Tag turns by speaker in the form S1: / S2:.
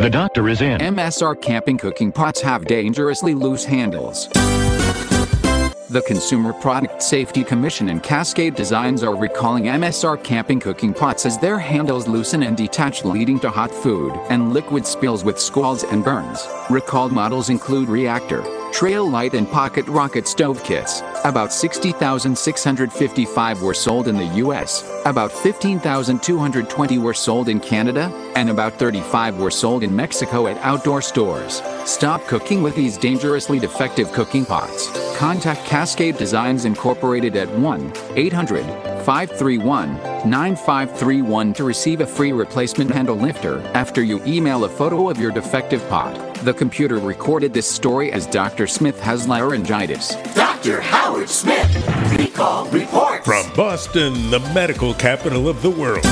S1: The doctor is in.
S2: MSR camping cooking pots have dangerously loose handles. The Consumer Product Safety Commission and Cascade Designs are recalling MSR camping cooking pots as their handles loosen and detach, leading to hot food and liquid spills with squalls and burns. Recalled models include Reactor, Trail Lite, and PocketRocket stove kits. About 60,655 were sold in the US, about 15,220 were sold in Canada, and about 35 were sold in Mexico at outdoor stores. Stop cooking with these dangerously defective cooking pots. Contact Cascade Designs Incorporated at 1 800 531 9531 to receive a free replacement handle lifter after you email a photo of your defective pot. The computer recorded this story as Dr. Smith has laryngitis.
S3: Dr. Howard Smith, recall report.
S4: From Boston, the medical capital of the world.